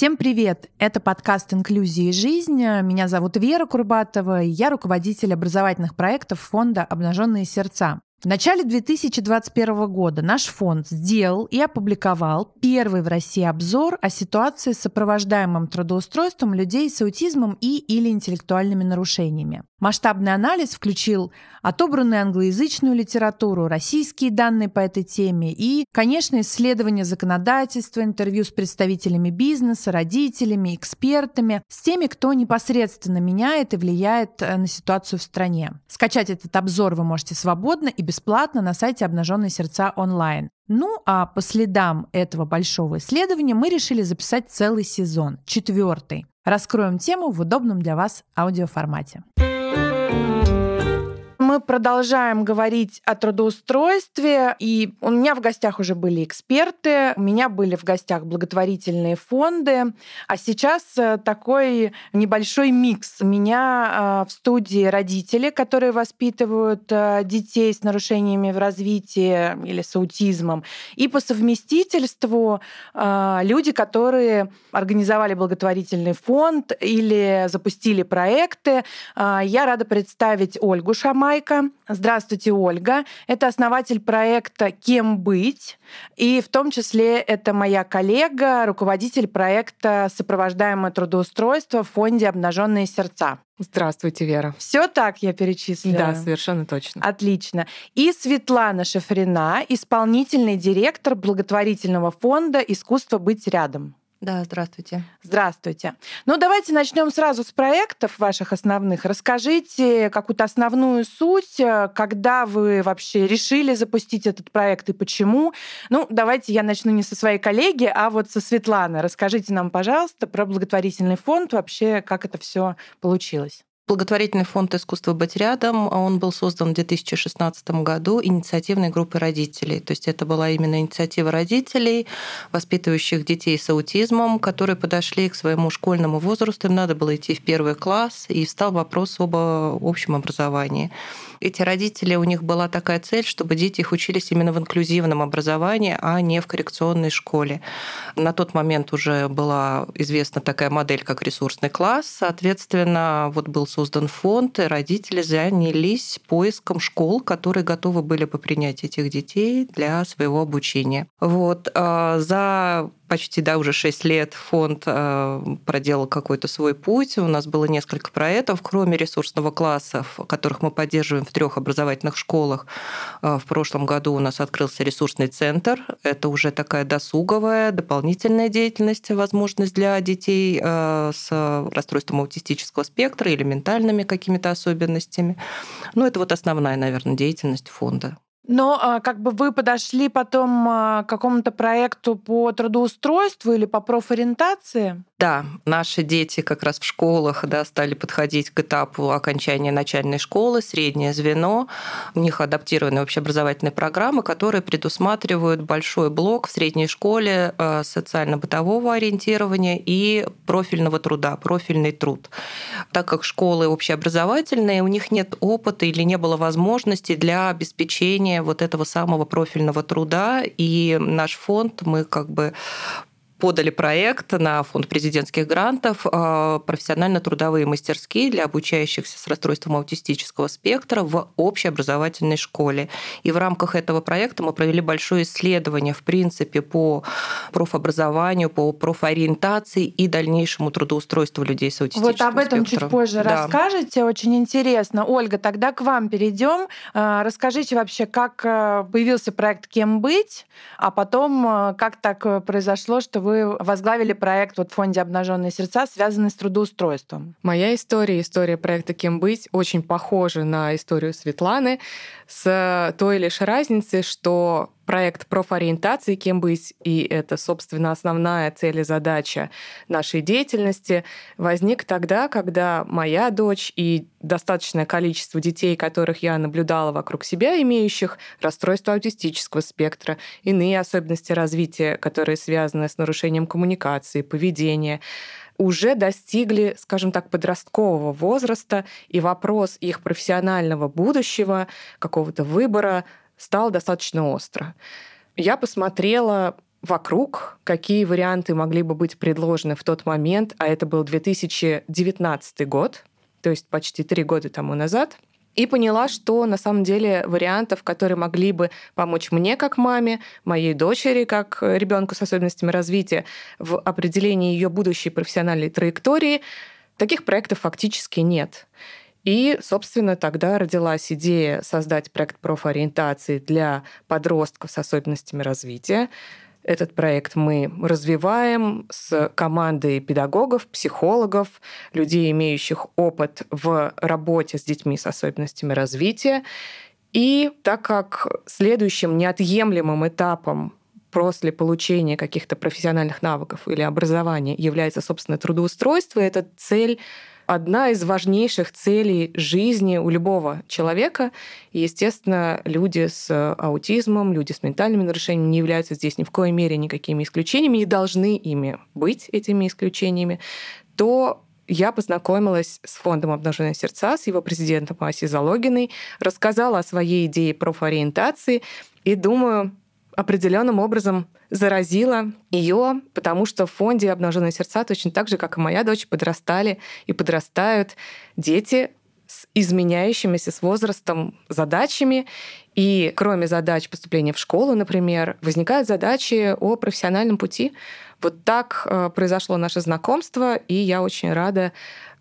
Всем привет! Это подкаст «Инклюзия и жизнь». Меня зовут Вера Курбатова, и я руководитель образовательных проектов фонда «Обнаженные сердца». В начале 2021 года наш фонд сделал и опубликовал первый в России обзор о ситуации с сопровождаемым трудоустройством людей с аутизмом и или интеллектуальными нарушениями. Масштабный анализ включил отобранную англоязычную литературу, российские данные по этой теме и, конечно, исследования законодательства, интервью с представителями бизнеса, родителями, экспертами, с теми, кто непосредственно меняет и влияет э, на ситуацию в стране. Скачать этот обзор вы можете свободно и бесплатно на сайте «Обнаженные сердца онлайн». Ну а по следам этого большого исследования мы решили записать целый сезон, четвертый. Раскроем тему в удобном для вас аудиоформате мы продолжаем говорить о трудоустройстве, и у меня в гостях уже были эксперты, у меня были в гостях благотворительные фонды, а сейчас э, такой небольшой микс. У меня э, в студии родители, которые воспитывают э, детей с нарушениями в развитии или с аутизмом, и по совместительству люди, которые организовали благотворительный фонд или запустили проекты. Я рада представить Ольгу Шамай, Майка. Здравствуйте, Ольга. Это основатель проекта «Кем быть?». И в том числе это моя коллега, руководитель проекта «Сопровождаемое трудоустройство» в фонде «Обнаженные сердца». Здравствуйте, Вера. Все так я перечислила? Да, совершенно точно. Отлично. И Светлана Шефрина, исполнительный директор благотворительного фонда «Искусство быть рядом». Да, здравствуйте. Здравствуйте. Ну, давайте начнем сразу с проектов ваших основных. Расскажите какую-то основную суть, э, когда вы вообще решили запустить этот проект и почему. Ну, давайте я начну не со своей коллеги, а вот со Светланы. Расскажите нам, пожалуйста, про благотворительный фонд, вообще, как это все получилось. Благотворительный фонд «Искусство быть рядом», он был создан в 2016 году инициативной группой родителей. То есть это была именно инициатива родителей, воспитывающих детей с аутизмом, которые подошли к своему школьному возрасту, им надо было идти в первый класс, и встал вопрос об общем образовании. Эти родители, у них была такая цель, чтобы дети их учились именно в инклюзивном образовании, а не в коррекционной школе. На тот момент уже была известна такая модель, как ресурсный класс. Соответственно, вот был создан фонд, и родители занялись поиском школ, которые готовы были бы принять этих детей для своего обучения. Вот. А за почти да, уже 6 лет фонд э, проделал какой-то свой путь. У нас было несколько проектов, кроме ресурсного класса, которых мы поддерживаем в трех образовательных школах. Э, в прошлом году у нас открылся ресурсный центр. Это уже такая досуговая, дополнительная деятельность, возможность для детей э, с расстройством аутистического спектра или ментальными какими-то особенностями. Ну, это вот основная, наверное, деятельность фонда. Но а, как бы вы подошли потом а, к какому-то проекту по трудоустройству или по профориентации? Да, наши дети как раз в школах да, стали подходить к этапу окончания начальной школы, среднее звено. У них адаптированы общеобразовательные программы, которые предусматривают большой блок в средней школе а, социально-бытового ориентирования и профильного труда, профильный труд. Так как школы общеобразовательные, у них нет опыта или не было возможности для обеспечения вот этого самого профильного труда. И наш фонд, мы как бы подали проект на фонд президентских грантов а, «Профессионально-трудовые мастерские для обучающихся с расстройством аутистического спектра в общеобразовательной школе». И в рамках этого проекта мы провели большое исследование, в принципе, по профобразованию, по профориентации и дальнейшему трудоустройству людей с аутистическим спектром. Вот об этом спектром. чуть позже да. расскажете, очень интересно. Ольга, тогда к вам перейдем. А, расскажите вообще, как э, появился проект «Кем быть», а потом э, как так произошло, что вы вы возглавили проект вот в фонде «Обнаженные сердца», связанный с трудоустройством. Моя история, история проекта «Кем быть» очень похожа на историю Светланы с той лишь разницей, что проект профориентации «Кем быть», и это, собственно, основная цель и задача нашей деятельности, возник тогда, когда моя дочь и достаточное количество детей, которых я наблюдала вокруг себя, имеющих расстройство аутистического спектра, иные особенности развития, которые связаны с нарушением коммуникации, поведения, уже достигли, скажем так, подросткового возраста, и вопрос их профессионального будущего, какого-то выбора стал достаточно остро. Я посмотрела вокруг, какие варианты могли бы быть предложены в тот момент, а это был 2019 год, то есть почти три года тому назад, и поняла, что на самом деле вариантов, которые могли бы помочь мне как маме, моей дочери как ребенку с особенностями развития в определении ее будущей профессиональной траектории, таких проектов фактически нет. И, собственно, тогда родилась идея создать проект профориентации для подростков с особенностями развития. Этот проект мы развиваем с командой педагогов, психологов, людей, имеющих опыт в работе с детьми с особенностями развития. И так как следующим неотъемлемым этапом после получения каких-то профессиональных навыков или образования является, собственно, трудоустройство, это цель одна из важнейших целей жизни у любого человека. И, естественно, люди с аутизмом, люди с ментальными нарушениями не являются здесь ни в коей мере никакими исключениями и должны ими быть этими исключениями, то я познакомилась с фондом «Обнаженные сердца», с его президентом Асей Залогиной, рассказала о своей идее профориентации и думаю, определенным образом заразила ее, потому что в фонде «Обнаженные сердца» точно так же, как и моя дочь, подрастали и подрастают дети с изменяющимися с возрастом задачами. И кроме задач поступления в школу, например, возникают задачи о профессиональном пути. Вот так э, произошло наше знакомство, и я очень рада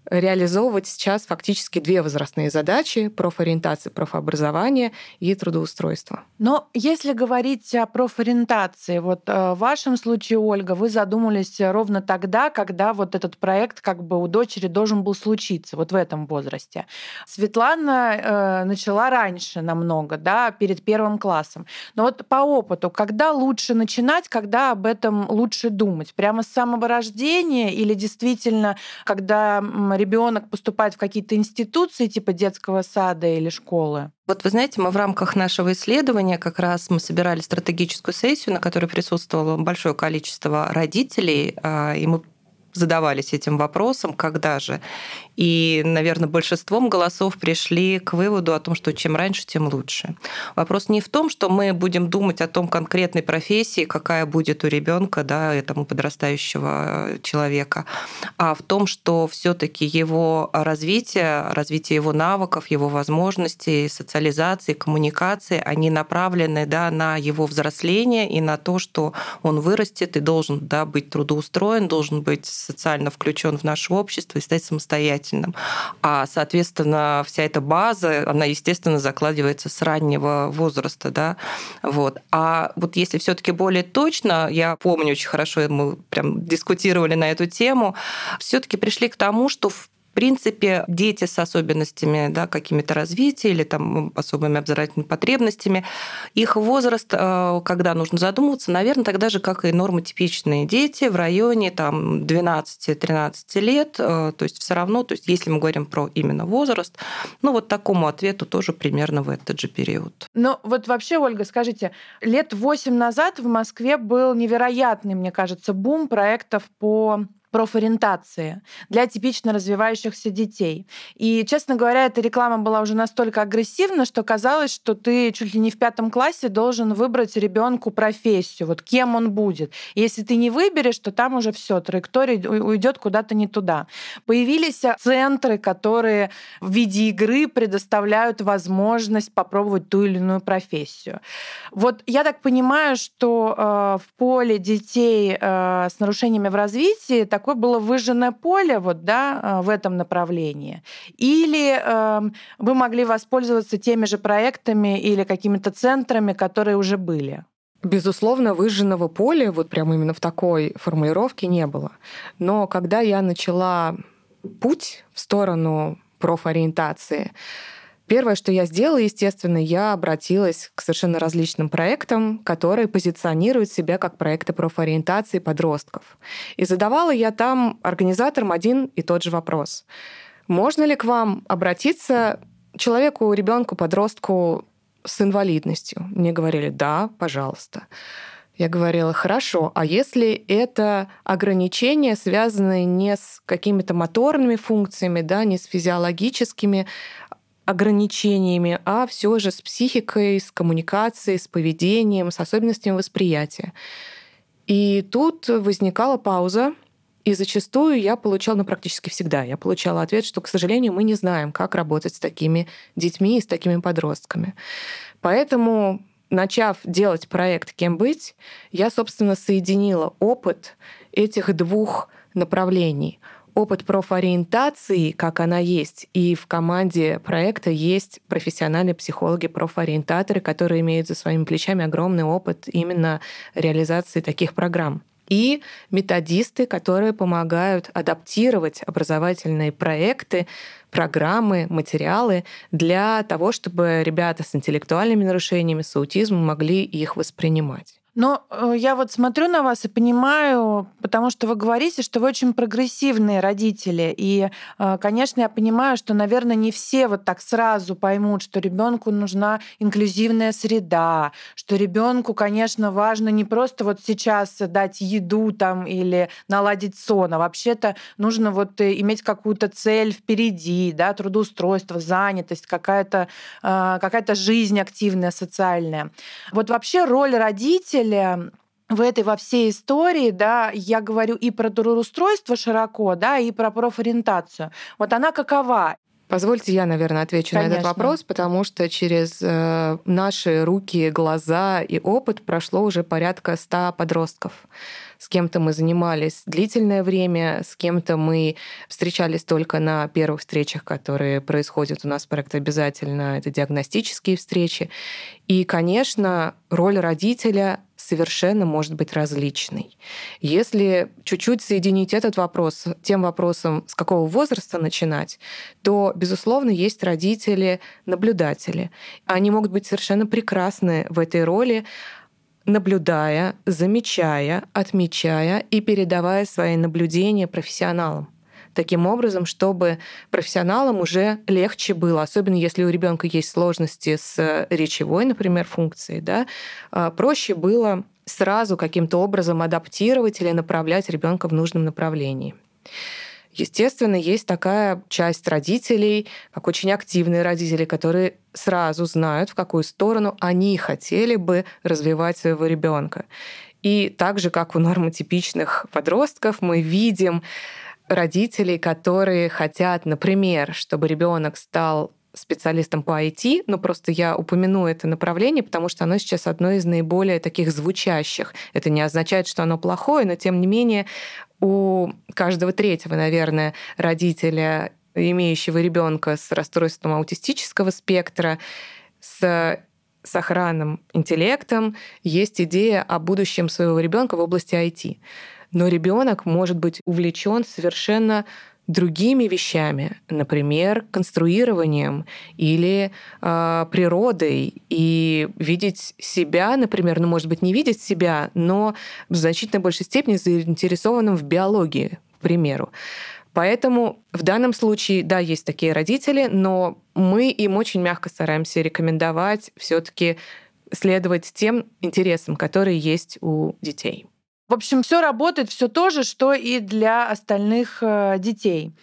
реализовывать сейчас фактически две возрастные задачи — профориентация, профобразование и трудоустройство. Но если говорить о профориентации, вот э, в вашем случае, Ольга, вы задумались ровно тогда, когда вот этот проект как бы у дочери должен был случиться, вот в этом возрасте. Светлана э, начала раньше намного, да, перед первым классом. Но вот по опыту, когда лучше начинать, когда об этом лучше думать? Прямо с самого рождения или действительно, когда ребенок поступает в какие-то институции типа детского сада или школы? Вот вы знаете, мы в рамках нашего исследования как раз мы собирали стратегическую сессию, на которой присутствовало большое количество родителей, а, и мы задавались этим вопросом, когда же. И, наверное, большинством голосов пришли к выводу о том, что чем раньше, тем лучше. Вопрос не в том, что мы будем думать о том конкретной профессии, какая будет у ребенка, да, этому подрастающего человека, а в том, что все-таки его развитие, развитие его навыков, его возможностей, социализации, коммуникации, они направлены да, на его взросление и на то, что он вырастет и должен да, быть трудоустроен, должен быть социально включен в наше общество и стать самостоятельным. А, соответственно, вся эта база, она, естественно, закладывается с раннего возраста. Да? Вот. А вот если все таки более точно, я помню очень хорошо, мы прям дискутировали на эту тему, все таки пришли к тому, что в принципе, дети с особенностями да, какими-то развития или там, особыми образовательными потребностями, их возраст, э, когда нужно задумываться, наверное, тогда же, как и нормотипичные дети в районе там, 12-13 лет. Э, то есть все равно, то есть если мы говорим про именно возраст, ну вот такому ответу тоже примерно в этот же период. Ну вот вообще, Ольга, скажите, лет 8 назад в Москве был невероятный, мне кажется, бум проектов по профориентации для типично развивающихся детей. И, честно говоря, эта реклама была уже настолько агрессивна, что казалось, что ты чуть ли не в пятом классе должен выбрать ребенку профессию, вот кем он будет. И если ты не выберешь, то там уже все, траектория уйдет куда-то не туда. Появились центры, которые в виде игры предоставляют возможность попробовать ту или иную профессию. Вот я так понимаю, что э, в поле детей э, с нарушениями в развитии такое было выжженное поле вот, да, э, в этом направлении? Или э, вы могли воспользоваться теми же проектами или какими-то центрами, которые уже были? Безусловно, выжженного поля вот прямо именно в такой формулировке не было. Но когда я начала путь в сторону профориентации, Первое, что я сделала, естественно, я обратилась к совершенно различным проектам, которые позиционируют себя как проекты профориентации подростков. И задавала я там организаторам один и тот же вопрос. Можно ли к вам обратиться человеку, ребенку, подростку с инвалидностью? Мне говорили, да, пожалуйста. Я говорила, хорошо, а если это ограничения, связанные не с какими-то моторными функциями, да, не с физиологическими, ограничениями, а все же с психикой, с коммуникацией, с поведением, с особенностями восприятия. И тут возникала пауза, и зачастую я получала, ну практически всегда, я получала ответ, что, к сожалению, мы не знаем, как работать с такими детьми и с такими подростками. Поэтому начав делать проект «Кем быть», я, собственно, соединила опыт этих двух направлений. Опыт профориентации, как она есть, и в команде проекта есть профессиональные психологи-профориентаторы, которые имеют за своими плечами огромный опыт именно реализации таких программ и методисты, которые помогают адаптировать образовательные проекты, программы, материалы для того, чтобы ребята с интеллектуальными нарушениями, с аутизмом могли их воспринимать. Но э, я вот смотрю на вас и понимаю, потому что вы говорите, что вы очень прогрессивные родители. И, э, конечно, я понимаю, что, наверное, не все вот так сразу поймут, что ребенку нужна инклюзивная среда, что ребенку, конечно, важно не просто вот сейчас дать еду там или наладить сон, а вообще-то нужно вот э, иметь какую-то цель впереди, да, трудоустройство, занятость, какая-то какая жизнь активная, социальная. Вот вообще роль родителя деле в этой во всей истории, да, я говорю и про трудоустройство широко, да, и про профориентацию. Вот она какова? Позвольте я, наверное, отвечу Конечно. на этот вопрос, потому что через э, наши руки, глаза и опыт прошло уже порядка ста подростков. С кем-то мы занимались длительное время, с кем-то мы встречались только на первых встречах, которые происходят у нас в проекте обязательно. Это диагностические встречи. И, конечно, роль родителя совершенно может быть различной. Если чуть-чуть соединить этот вопрос с тем вопросом, с какого возраста начинать, то, безусловно, есть родители-наблюдатели. Они могут быть совершенно прекрасны в этой роли, наблюдая, замечая, отмечая и передавая свои наблюдения профессионалам таким образом, чтобы профессионалам уже легче было, особенно если у ребенка есть сложности с речевой, например, функцией, да, а, проще было сразу каким-то образом адаптировать или направлять ребенка в нужном направлении. Естественно, есть такая часть родителей, как очень активные родители, которые сразу знают, в какую сторону они хотели бы развивать своего ребенка. И так же, как у нормотипичных подростков, мы видим родителей, которые хотят, например, чтобы ребенок стал специалистом по IT, но просто я упомяну это направление, потому что оно сейчас одно из наиболее таких звучащих. Это не означает, что оно плохое, но тем не менее у каждого третьего, наверное, родителя, имеющего ребенка с расстройством аутистического спектра, с сохранным интеллектом, есть идея о будущем своего ребенка в области IT но ребенок может быть увлечен совершенно другими вещами, например, конструированием или э, природой, и видеть себя, например, ну, может быть, не видеть себя, но в значительно большей степени заинтересованным в биологии, к примеру. Поэтому в данном случае, да, есть такие родители, но мы им очень мягко стараемся рекомендовать все-таки следовать тем интересам, которые есть у детей. В общем, все работает, все то же, что и для остальных э, детей.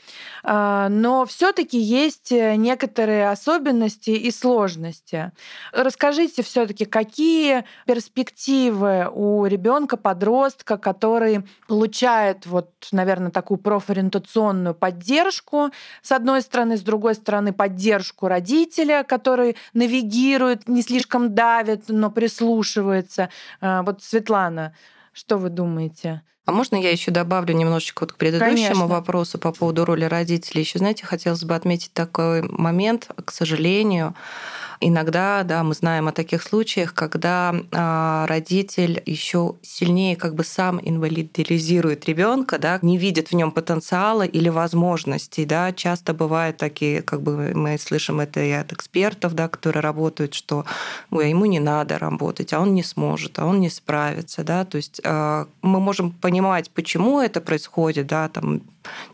А, но все-таки есть э, некоторые особенности и сложности. Расскажите все-таки, какие перспективы у ребенка, подростка, который получает вот, наверное, такую профориентационную поддержку, с одной стороны, с другой стороны, поддержку родителя, который навигирует, не слишком давит, но прислушивается. А, вот Светлана, что вы думаете? А можно я еще добавлю немножечко вот к предыдущему Конечно. вопросу по поводу роли родителей? Еще, знаете, хотелось бы отметить такой момент, к сожалению, Иногда, да, мы знаем о таких случаях, когда а, родитель еще сильнее как бы сам инвалидизирует ребенка, да, не видит в нем потенциала или возможностей, да. Часто бывают такие, как бы мы слышим это и от экспертов, да, которые работают, что ой, ему не надо работать, а он не сможет, а он не справится, да. То есть а, мы можем понимать, почему это происходит, да, там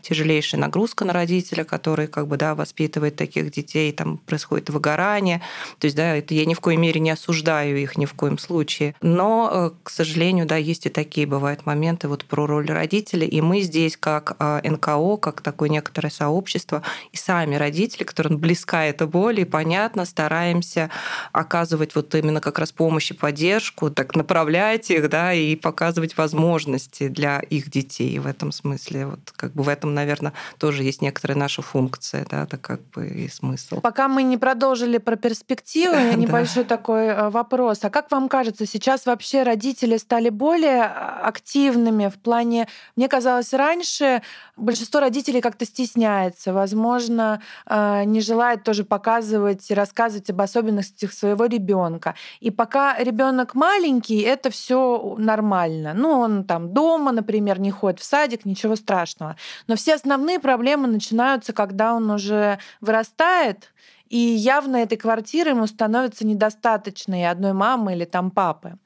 тяжелейшая нагрузка на родителя, который как бы, да, воспитывает таких детей, там происходит выгорание. То есть, да, это я ни в коей мере не осуждаю их ни в коем случае. Но, э, к сожалению, да, есть и такие бывают моменты вот про роль родителей. И мы здесь, как э, НКО, как такое некоторое сообщество, и сами родители, которым близка эта боль, и понятно, стараемся оказывать вот именно как раз помощь и поддержку, так направлять их, да, и показывать возможности для их детей в этом смысле. Вот как бы в этом, наверное, тоже есть некоторая наша функция, да, это как бы и смысл. Пока мы не продолжили про перспективы, небольшой такой э, вопрос. А как вам кажется, сейчас вообще родители стали более а, активными в плане... Мне казалось, раньше большинство родителей как-то стесняется, возможно, э, не желает тоже показывать и рассказывать об особенностях своего ребенка. И пока ребенок маленький, это все нормально. Ну, он там дома, например, не ходит в садик, ничего страшного. Но все основные проблемы начинаются, когда он уже вырастает, и явно этой квартиры ему становится недостаточно и одной мамы или там папы.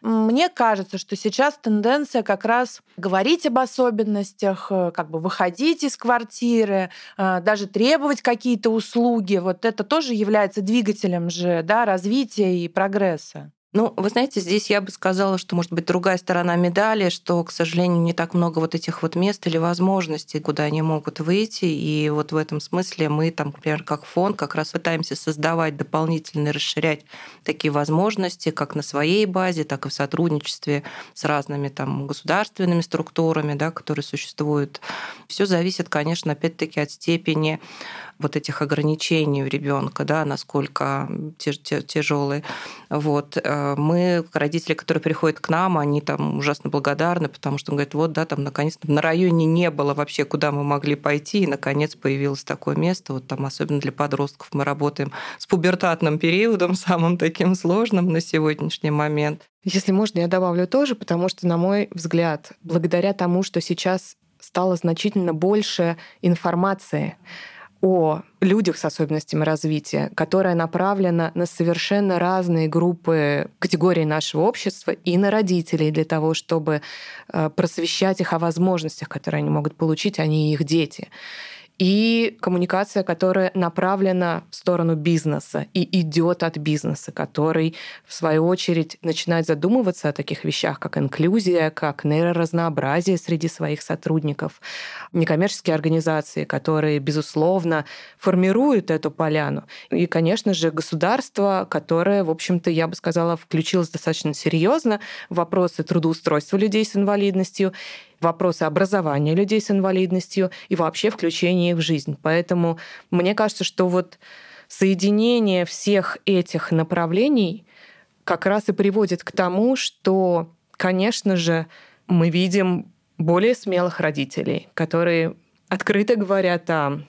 Мне кажется, что сейчас тенденция как раз говорить об особенностях, э, как бы выходить из квартиры, э, даже требовать какие-то услуги. Вот это тоже является двигателем же да, развития и прогресса. Ну, вы знаете, здесь я бы сказала, что, может быть, другая сторона медали, что, к сожалению, не так много вот этих вот мест или возможностей, куда они могут выйти. И вот в этом смысле мы там, например, как фонд как раз пытаемся создавать дополнительно, расширять такие возможности как на своей базе, так и в сотрудничестве с разными там государственными структурами, да, которые существуют. Все зависит, конечно, опять-таки от степени вот этих ограничений у ребенка, да, насколько тяжелые. Вот. Э, мы, родители, которые приходят к нам, они там ужасно благодарны, потому что говорят, вот, да, там наконец-то на районе не было вообще, куда мы могли пойти, и наконец появилось такое место. Вот там особенно для подростков мы работаем с пубертатным периодом, самым таким сложным на сегодняшний момент. Если можно, я добавлю тоже, потому что, на мой взгляд, благодаря тому, что сейчас стало значительно больше информации, о людях с особенностями развития, которая направлена на совершенно разные группы категорий нашего общества и на родителей для того, чтобы э, просвещать их о возможностях, которые они могут получить, они и их дети и коммуникация, которая направлена в сторону бизнеса и идет от бизнеса, который, в свою очередь, начинает задумываться о таких вещах, как инклюзия, как нейроразнообразие среди своих сотрудников, некоммерческие организации, которые, безусловно, формируют эту поляну. И, конечно же, государство, которое, в общем-то, я бы сказала, включилось достаточно серьезно в вопросы трудоустройства людей с инвалидностью вопросы образования людей с инвалидностью и вообще включения их в жизнь. Поэтому мне кажется, что вот соединение всех этих направлений как раз и приводит к тому, что, конечно же, мы видим более смелых родителей, которые открыто говорят о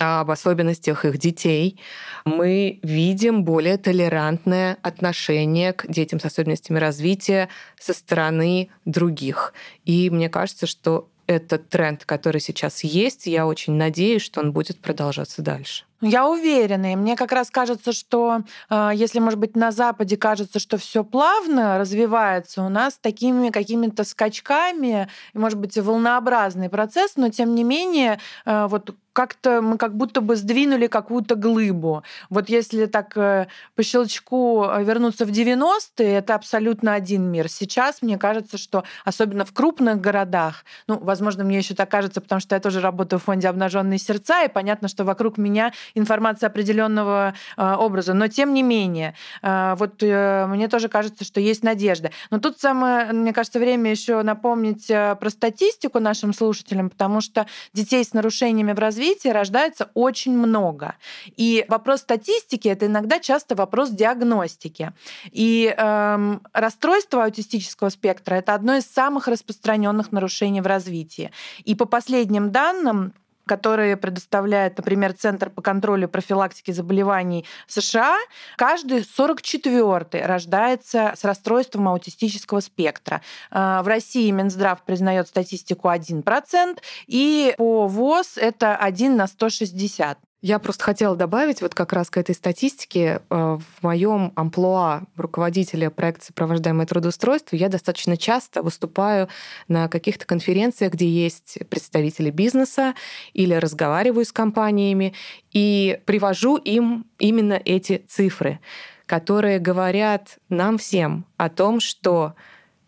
об особенностях их детей, мы видим более толерантное отношение к детям с особенностями развития со стороны других. И мне кажется, что этот тренд, который сейчас есть, я очень надеюсь, что он будет продолжаться дальше. Я уверена, и мне как раз кажется, что э, если, может быть, на Западе кажется, что все плавно развивается, у нас такими какими-то скачками, и, может быть, волнообразный процесс, но тем не менее, э, вот как-то мы как будто бы сдвинули какую-то глыбу. Вот если так э, по щелчку вернуться в 90-е, это абсолютно один мир. Сейчас мне кажется, что особенно в крупных городах, ну, возможно, мне еще так кажется, потому что я тоже работаю в фонде «Обнаженные сердца», и понятно, что вокруг меня информация определенного э, образа. Но тем не менее, э, вот э, мне тоже кажется, что есть надежда. Но тут самое, мне кажется, время еще напомнить про статистику нашим слушателям, потому что детей с нарушениями в развитии рождается очень много. И вопрос статистики это иногда часто вопрос диагностики. И эм, расстройство аутистического спектра это одно из самых распространенных нарушений в развитии. И по последним данным которые предоставляет, например, Центр по контролю и профилактике заболеваний США, каждый 44-й рождается с расстройством аутистического спектра. А, в России Минздрав признает статистику 1%, и по ВОЗ это 1 на 160. Я просто хотела добавить вот как раз к этой статистике. Э, в моем амплуа руководителя проекта «Сопровождаемое трудоустройство» я достаточно часто выступаю на каких-то конференциях, где есть представители бизнеса или разговариваю с компаниями и привожу им именно эти цифры, которые говорят нам всем о том, что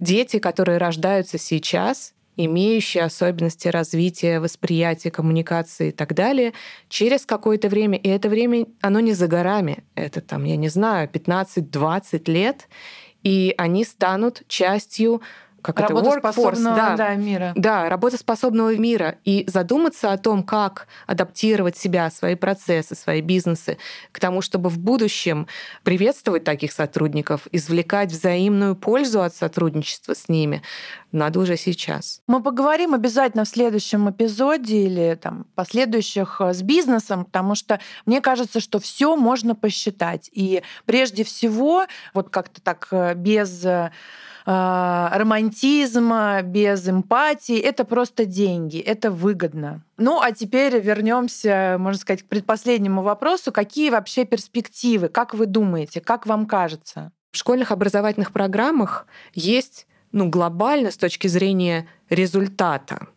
дети, которые рождаются сейчас, имеющие особенности развития, восприятия, коммуникации и так далее, через какое-то время, и это время, оно не за горами, это там, я не знаю, 15-20 лет, и они станут частью как это workforce, да, да, мира. Да, работоспособного мира. И задуматься о том, как адаптировать себя, свои процессы, свои бизнесы к тому, чтобы в будущем приветствовать таких сотрудников, извлекать взаимную пользу от сотрудничества с ними, надо уже сейчас. Мы поговорим обязательно в следующем эпизоде или там последующих э, с бизнесом, потому что мне кажется, что все можно посчитать. И прежде всего, вот как-то так э, без э, романтизма, без эмпатии. Это просто деньги, это выгодно. Ну, а теперь вернемся, можно сказать, к предпоследнему вопросу. Какие вообще перспективы? Как вы думаете? Как вам кажется? В школьных образовательных программах есть ну, глобально с точки зрения результата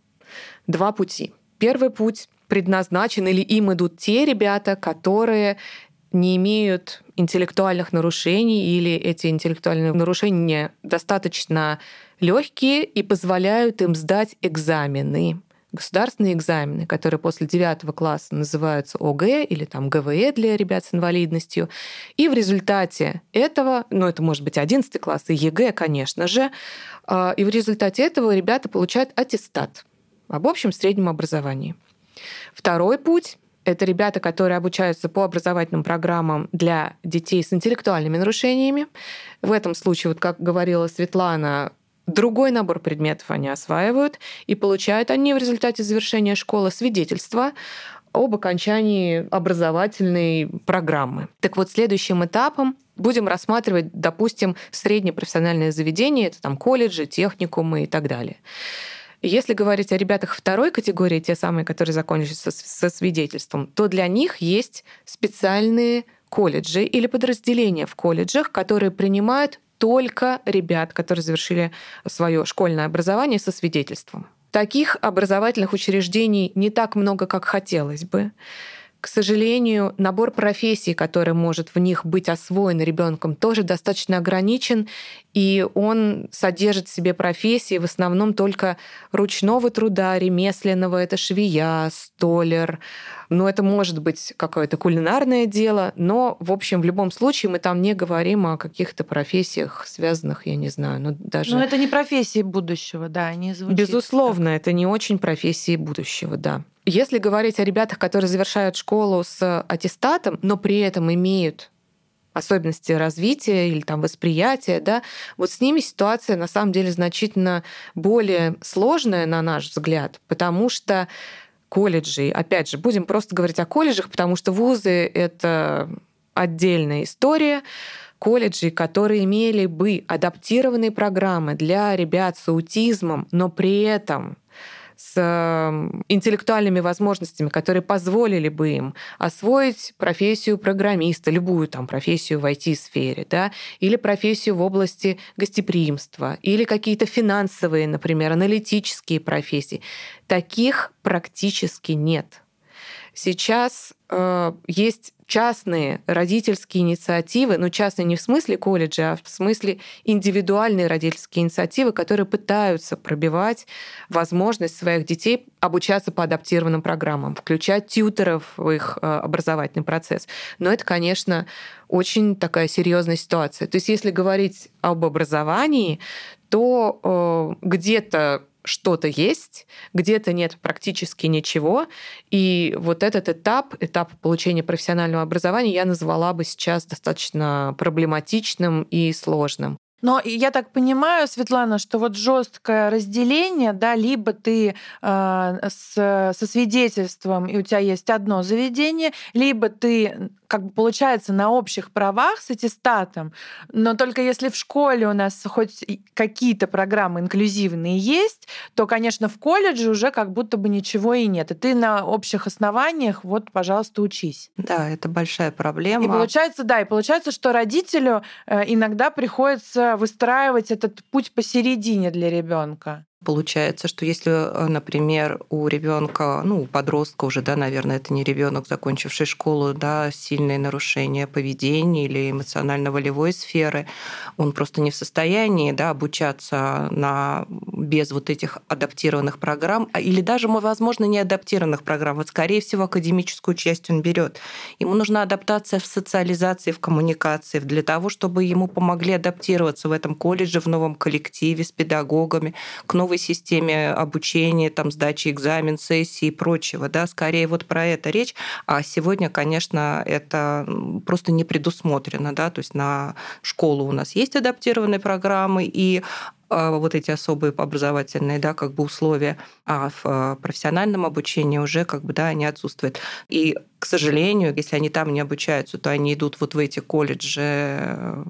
два пути. Первый путь предназначен или им идут те ребята, которые не имеют интеллектуальных нарушений или эти интеллектуальные нарушения достаточно легкие и позволяют им сдать экзамены государственные экзамены, которые после девятого класса называются ОГЭ или там ГВЭ для ребят с инвалидностью. И в результате этого, ну это может быть одиннадцатый класс и ЕГЭ, конечно же, а, и в результате этого ребята получают аттестат об общем среднем образовании. Второй путь это ребята, которые обучаются по образовательным программам для детей с интеллектуальными нарушениями. В этом случае, вот как говорила Светлана, Другой набор предметов они осваивают, и получают они в результате завершения школы свидетельство об окончании образовательной программы. Так вот, следующим этапом будем рассматривать, допустим, среднее профессиональное заведение, это там колледжи, техникумы и так далее. Если говорить о ребятах второй категории, те самые, которые закончились со, со свидетельством, то для них есть специальные колледжи или подразделения в колледжах, которые принимают только ребят, которые завершили свое школьное образование со свидетельством. Таких образовательных учреждений не так много, как хотелось бы. К сожалению, набор профессий, который может в них быть освоен ребенком, тоже достаточно ограничен, и он содержит в себе профессии в основном только ручного труда, ремесленного, это швея, столер, ну, это может быть какое-то кулинарное дело, но, в общем, в любом случае мы там не говорим о каких-то профессиях, связанных, я не знаю, ну, даже... Ну, это не профессии будущего, да, они звучат. Безусловно, так. это не очень профессии будущего, да. Если говорить о ребятах, которые завершают школу с аттестатом, но при этом имеют особенности развития или там восприятия, да, вот с ними ситуация на самом деле значительно более сложная, на наш взгляд, потому что колледжи, опять же, будем просто говорить о колледжах, потому что вузы — это отдельная история, колледжи, которые имели бы адаптированные программы для ребят с аутизмом, но при этом с интеллектуальными возможностями, которые позволили бы им освоить профессию программиста, любую там профессию в IT-сфере, да, или профессию в области гостеприимства, или какие-то финансовые, например, аналитические профессии. Таких практически нет. Сейчас э, есть частные родительские инициативы, ну частные не в смысле колледжа, а в смысле индивидуальные родительские инициативы, которые пытаются пробивать возможность своих детей обучаться по адаптированным программам, включать тьютеров в их э, образовательный процесс. Но это, конечно, очень такая серьезная ситуация. То есть если говорить об образовании, то э, где-то что-то есть, где-то нет практически ничего. И вот этот этап, этап получения профессионального образования, я назвала бы сейчас достаточно проблематичным и сложным. Но я так понимаю, Светлана, что вот жесткое разделение, да, либо ты э, с, со свидетельством, и у тебя есть одно заведение, либо ты как бы получается на общих правах с аттестатом, но только если в школе у нас хоть какие-то программы инклюзивные есть, то, конечно, в колледже уже как будто бы ничего и нет. И ты на общих основаниях, вот, пожалуйста, учись. Да, это большая проблема. И получается, да, и получается, что родителю э, иногда приходится выстраивать этот путь посередине для ребенка. Получается, что если, э, например, у ребенка, ну, у подростка уже, да, наверное, это не ребенок, закончивший школу, да, сильные нарушения поведения или эмоционально-волевой сферы, он просто не в состоянии, да, обучаться на, без вот этих адаптированных программ, а, или даже, возможно, не адаптированных программ. Вот, скорее всего, академическую часть он берет. Ему нужна адаптация в социализации, в коммуникации, для того, чтобы ему помогли адаптироваться в этом колледже, в новом коллективе с педагогами, к новой новой системе обучения, там, сдачи экзамен, сессии и прочего. Да? Скорее вот про это речь. А сегодня, конечно, это просто не предусмотрено. Да? То есть на школу у нас есть адаптированные программы, и а, вот эти особые образовательные да, как бы условия, а в а, профессиональном обучении уже как бы, да, они отсутствуют. И, к сожалению, если они там не обучаются, то они идут вот в эти колледжи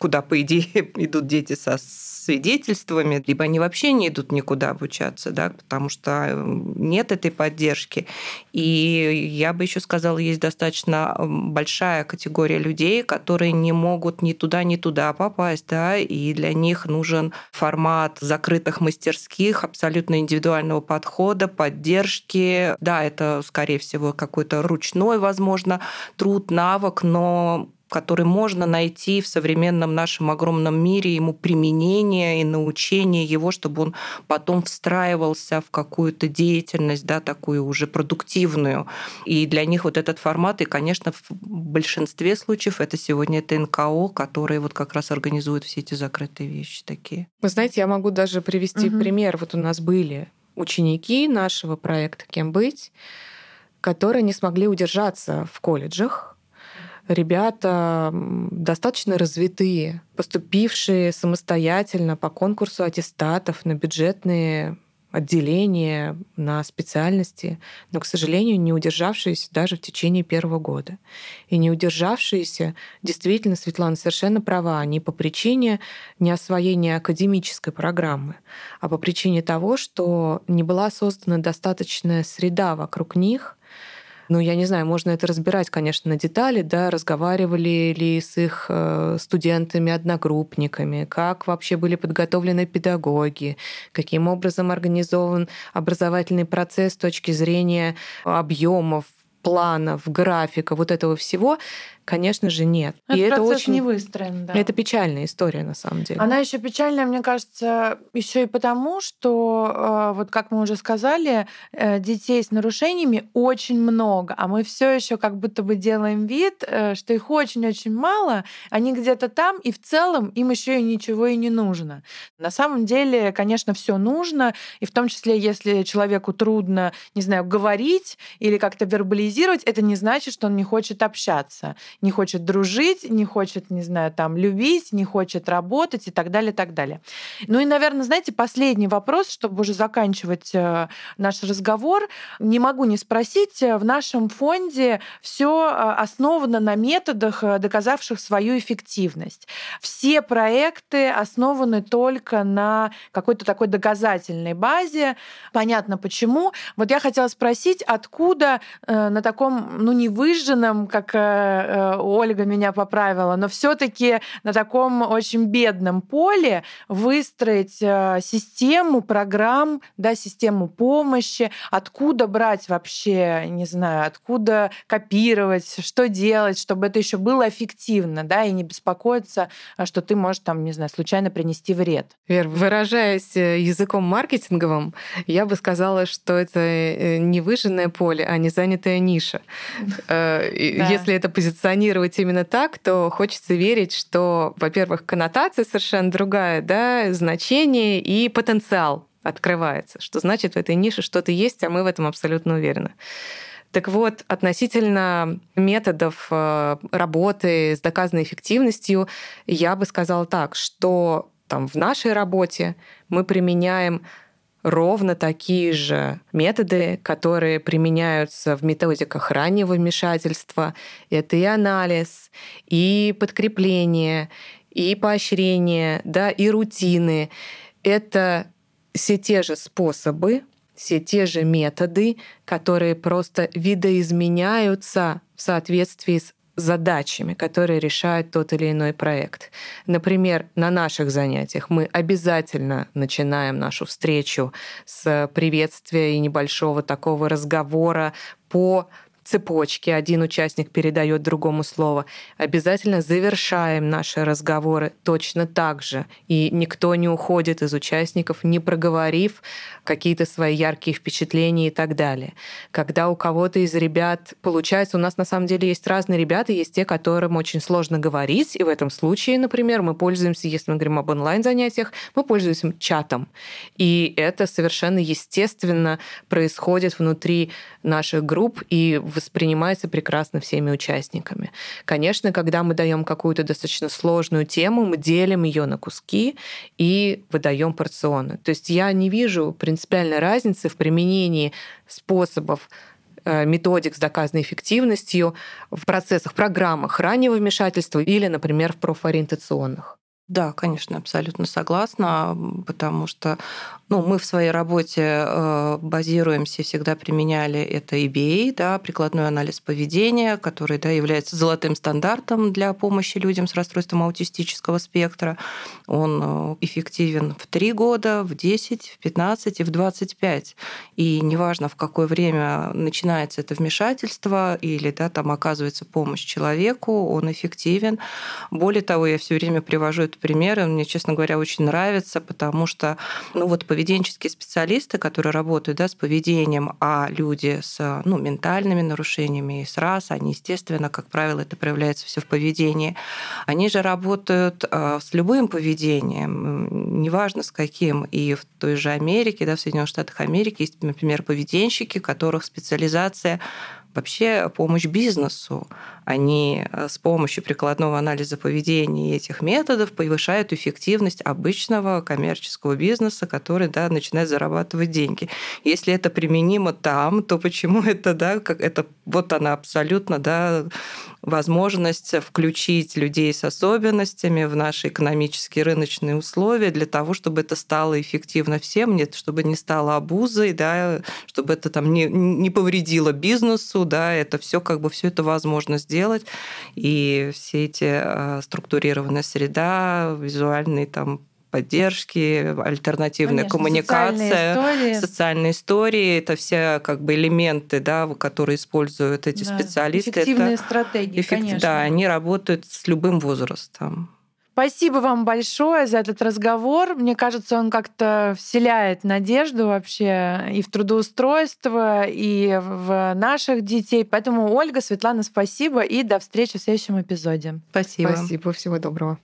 куда, по идее, идут дети со свидетельствами, либо они вообще не идут никуда обучаться, да, потому что э, нет этой поддержки. И я бы еще сказала, есть достаточно большая категория людей, которые не могут ни туда, ни туда попасть, да, и для них нужен формат закрытых мастерских, абсолютно индивидуального подхода, поддержки. Да, это, скорее всего, какой-то ручной, возможно, труд, навык, но который можно найти в современном нашем огромном мире, ему применение и научение его, чтобы он потом встраивался в какую-то деятельность, да, такую уже продуктивную. И для них вот этот формат, и, конечно, в большинстве случаев это сегодня это НКО, которые вот как раз организуют все эти закрытые вещи такие. Вы знаете, я могу даже привести угу. пример. Вот у нас были ученики нашего проекта «Кем быть», которые не смогли удержаться в колледжах, ребята достаточно развитые, поступившие самостоятельно по конкурсу аттестатов на бюджетные отделения, на специальности, но, к сожалению, не удержавшиеся даже в течение первого года. И не удержавшиеся, действительно, Светлана совершенно права, не по причине неосвоения академической программы, а по причине того, что не была создана достаточная среда вокруг них, ну, я не знаю, можно это разбирать, конечно, на детали, да, разговаривали ли с их э, студентами, одногруппниками, как вообще были подготовлены педагоги, каким образом организован образовательный процесс с точки зрения объемов, планов, графика, вот этого всего, Конечно же, нет. Этот и это очень не выстроен, да. Это печальная история на самом деле. Она еще печальная, мне кажется, еще и потому, что э, вот как мы уже сказали, э, детей с нарушениями очень много, а мы все еще как будто бы делаем вид, э, что их очень-очень мало, они где-то там, и в целом им еще и ничего и не нужно. На самом деле, конечно, все нужно, и в том числе, если человеку трудно, не знаю, говорить или как-то вербализировать, это не значит, что он не хочет общаться не хочет дружить, не хочет, не знаю, там, любить, не хочет работать и так далее, и так далее. Ну и, наверное, знаете, последний вопрос, чтобы уже заканчивать э, наш разговор. Не могу не спросить, э, в нашем фонде все э, основано на методах, доказавших свою эффективность. Все проекты основаны только на какой-то такой доказательной базе. Понятно почему. Вот я хотела спросить, откуда на таком, ну, не выжженном, как Ольга меня поправила, но все-таки на таком очень бедном поле выстроить э, систему программ, да, систему помощи, откуда брать вообще, не знаю, откуда копировать, что делать, чтобы это еще было эффективно, да, и не беспокоиться, э, что ты можешь там, не знаю, случайно принести вред. Вер, выражаясь э, языком маркетинговым, я бы сказала, что это не выжженное поле, а не занятая ниша. Если это позиционирование позиционировать именно так, то хочется верить, что, во-первых, коннотация совершенно другая, да, значение и потенциал открывается, что значит в этой нише что-то есть, а мы в этом абсолютно уверены. Так вот, относительно методов э, работы с доказанной эффективностью, я бы сказала так, что там, в нашей работе мы применяем ровно такие же методы, которые применяются в методиках раннего вмешательства. Это и анализ, и подкрепление, и поощрение, да, и рутины. Это все те же способы, все те же методы, которые просто видоизменяются в соответствии с задачами, которые решает тот или иной проект. Например, на наших занятиях мы обязательно начинаем нашу встречу с приветствия и небольшого такого разговора по цепочке один участник передает другому слово. Обязательно завершаем наши разговоры точно так же. И никто не уходит из участников, не проговорив какие-то свои яркие впечатления и так далее. Когда у кого-то из ребят получается, у нас на самом деле есть разные ребята, есть те, которым очень сложно говорить, и в этом случае, например, мы пользуемся, если мы говорим об онлайн-занятиях, мы пользуемся чатом. И это совершенно естественно происходит внутри наших групп, и в воспринимается прекрасно всеми участниками. Конечно, когда мы даем какую-то достаточно сложную тему, мы делим ее на куски и выдаем порционы. То есть я не вижу принципиальной разницы в применении способов э, методик с доказанной эффективностью в процессах, программах раннего вмешательства или, например, в профориентационных. Да, конечно, абсолютно согласна, потому что ну, мы в своей работе э, базируемся, всегда применяли это EBA, да, прикладной анализ поведения, который да, является золотым стандартом для помощи людям с расстройством аутистического спектра. Он э, эффективен в 3 года, в 10, в 15 и в 25. И неважно, в какое время начинается это вмешательство или да, там оказывается помощь человеку, он эффективен. Более того, я все время привожу этот пример, и он мне, честно говоря, очень нравится, потому что ну, вот поведенческие специалисты, которые работают да, с поведением, а люди с ну, ментальными нарушениями и с раз, они, естественно, как правило, это проявляется все в поведении, они же работают а, с любым поведением, неважно с каким. И в той же Америке, да, в Соединенных Штатах Америки есть, например, поведенщики, которых специализация вообще помощь бизнесу. Они э, с помощью прикладного анализа поведения этих методов повышают эффективность обычного коммерческого бизнеса, который да, начинает зарабатывать деньги. Если это применимо там, то почему это, да, как это вот она абсолютно да, возможность включить людей с особенностями в наши экономические рыночные условия для того, чтобы это стало эффективно всем, нет, чтобы не стало обузой, да, чтобы это там не, не повредило бизнесу, да, это все как бы все это возможно сделать. И все эти а, структурированная среда, визуальные там поддержки, альтернативная Конечно, коммуникация, социальные истории. социальные истории, это все как бы элементы, да, которые используют эти да, специалисты. Эффективные это стратегии, эффект, конечно. Да, они работают с любым возрастом. Спасибо вам большое за этот разговор. Мне кажется, он как-то вселяет надежду вообще и в трудоустройство, и в наших детей. Поэтому, Ольга, Светлана, спасибо и до встречи в следующем эпизоде. Спасибо. Спасибо, всего доброго.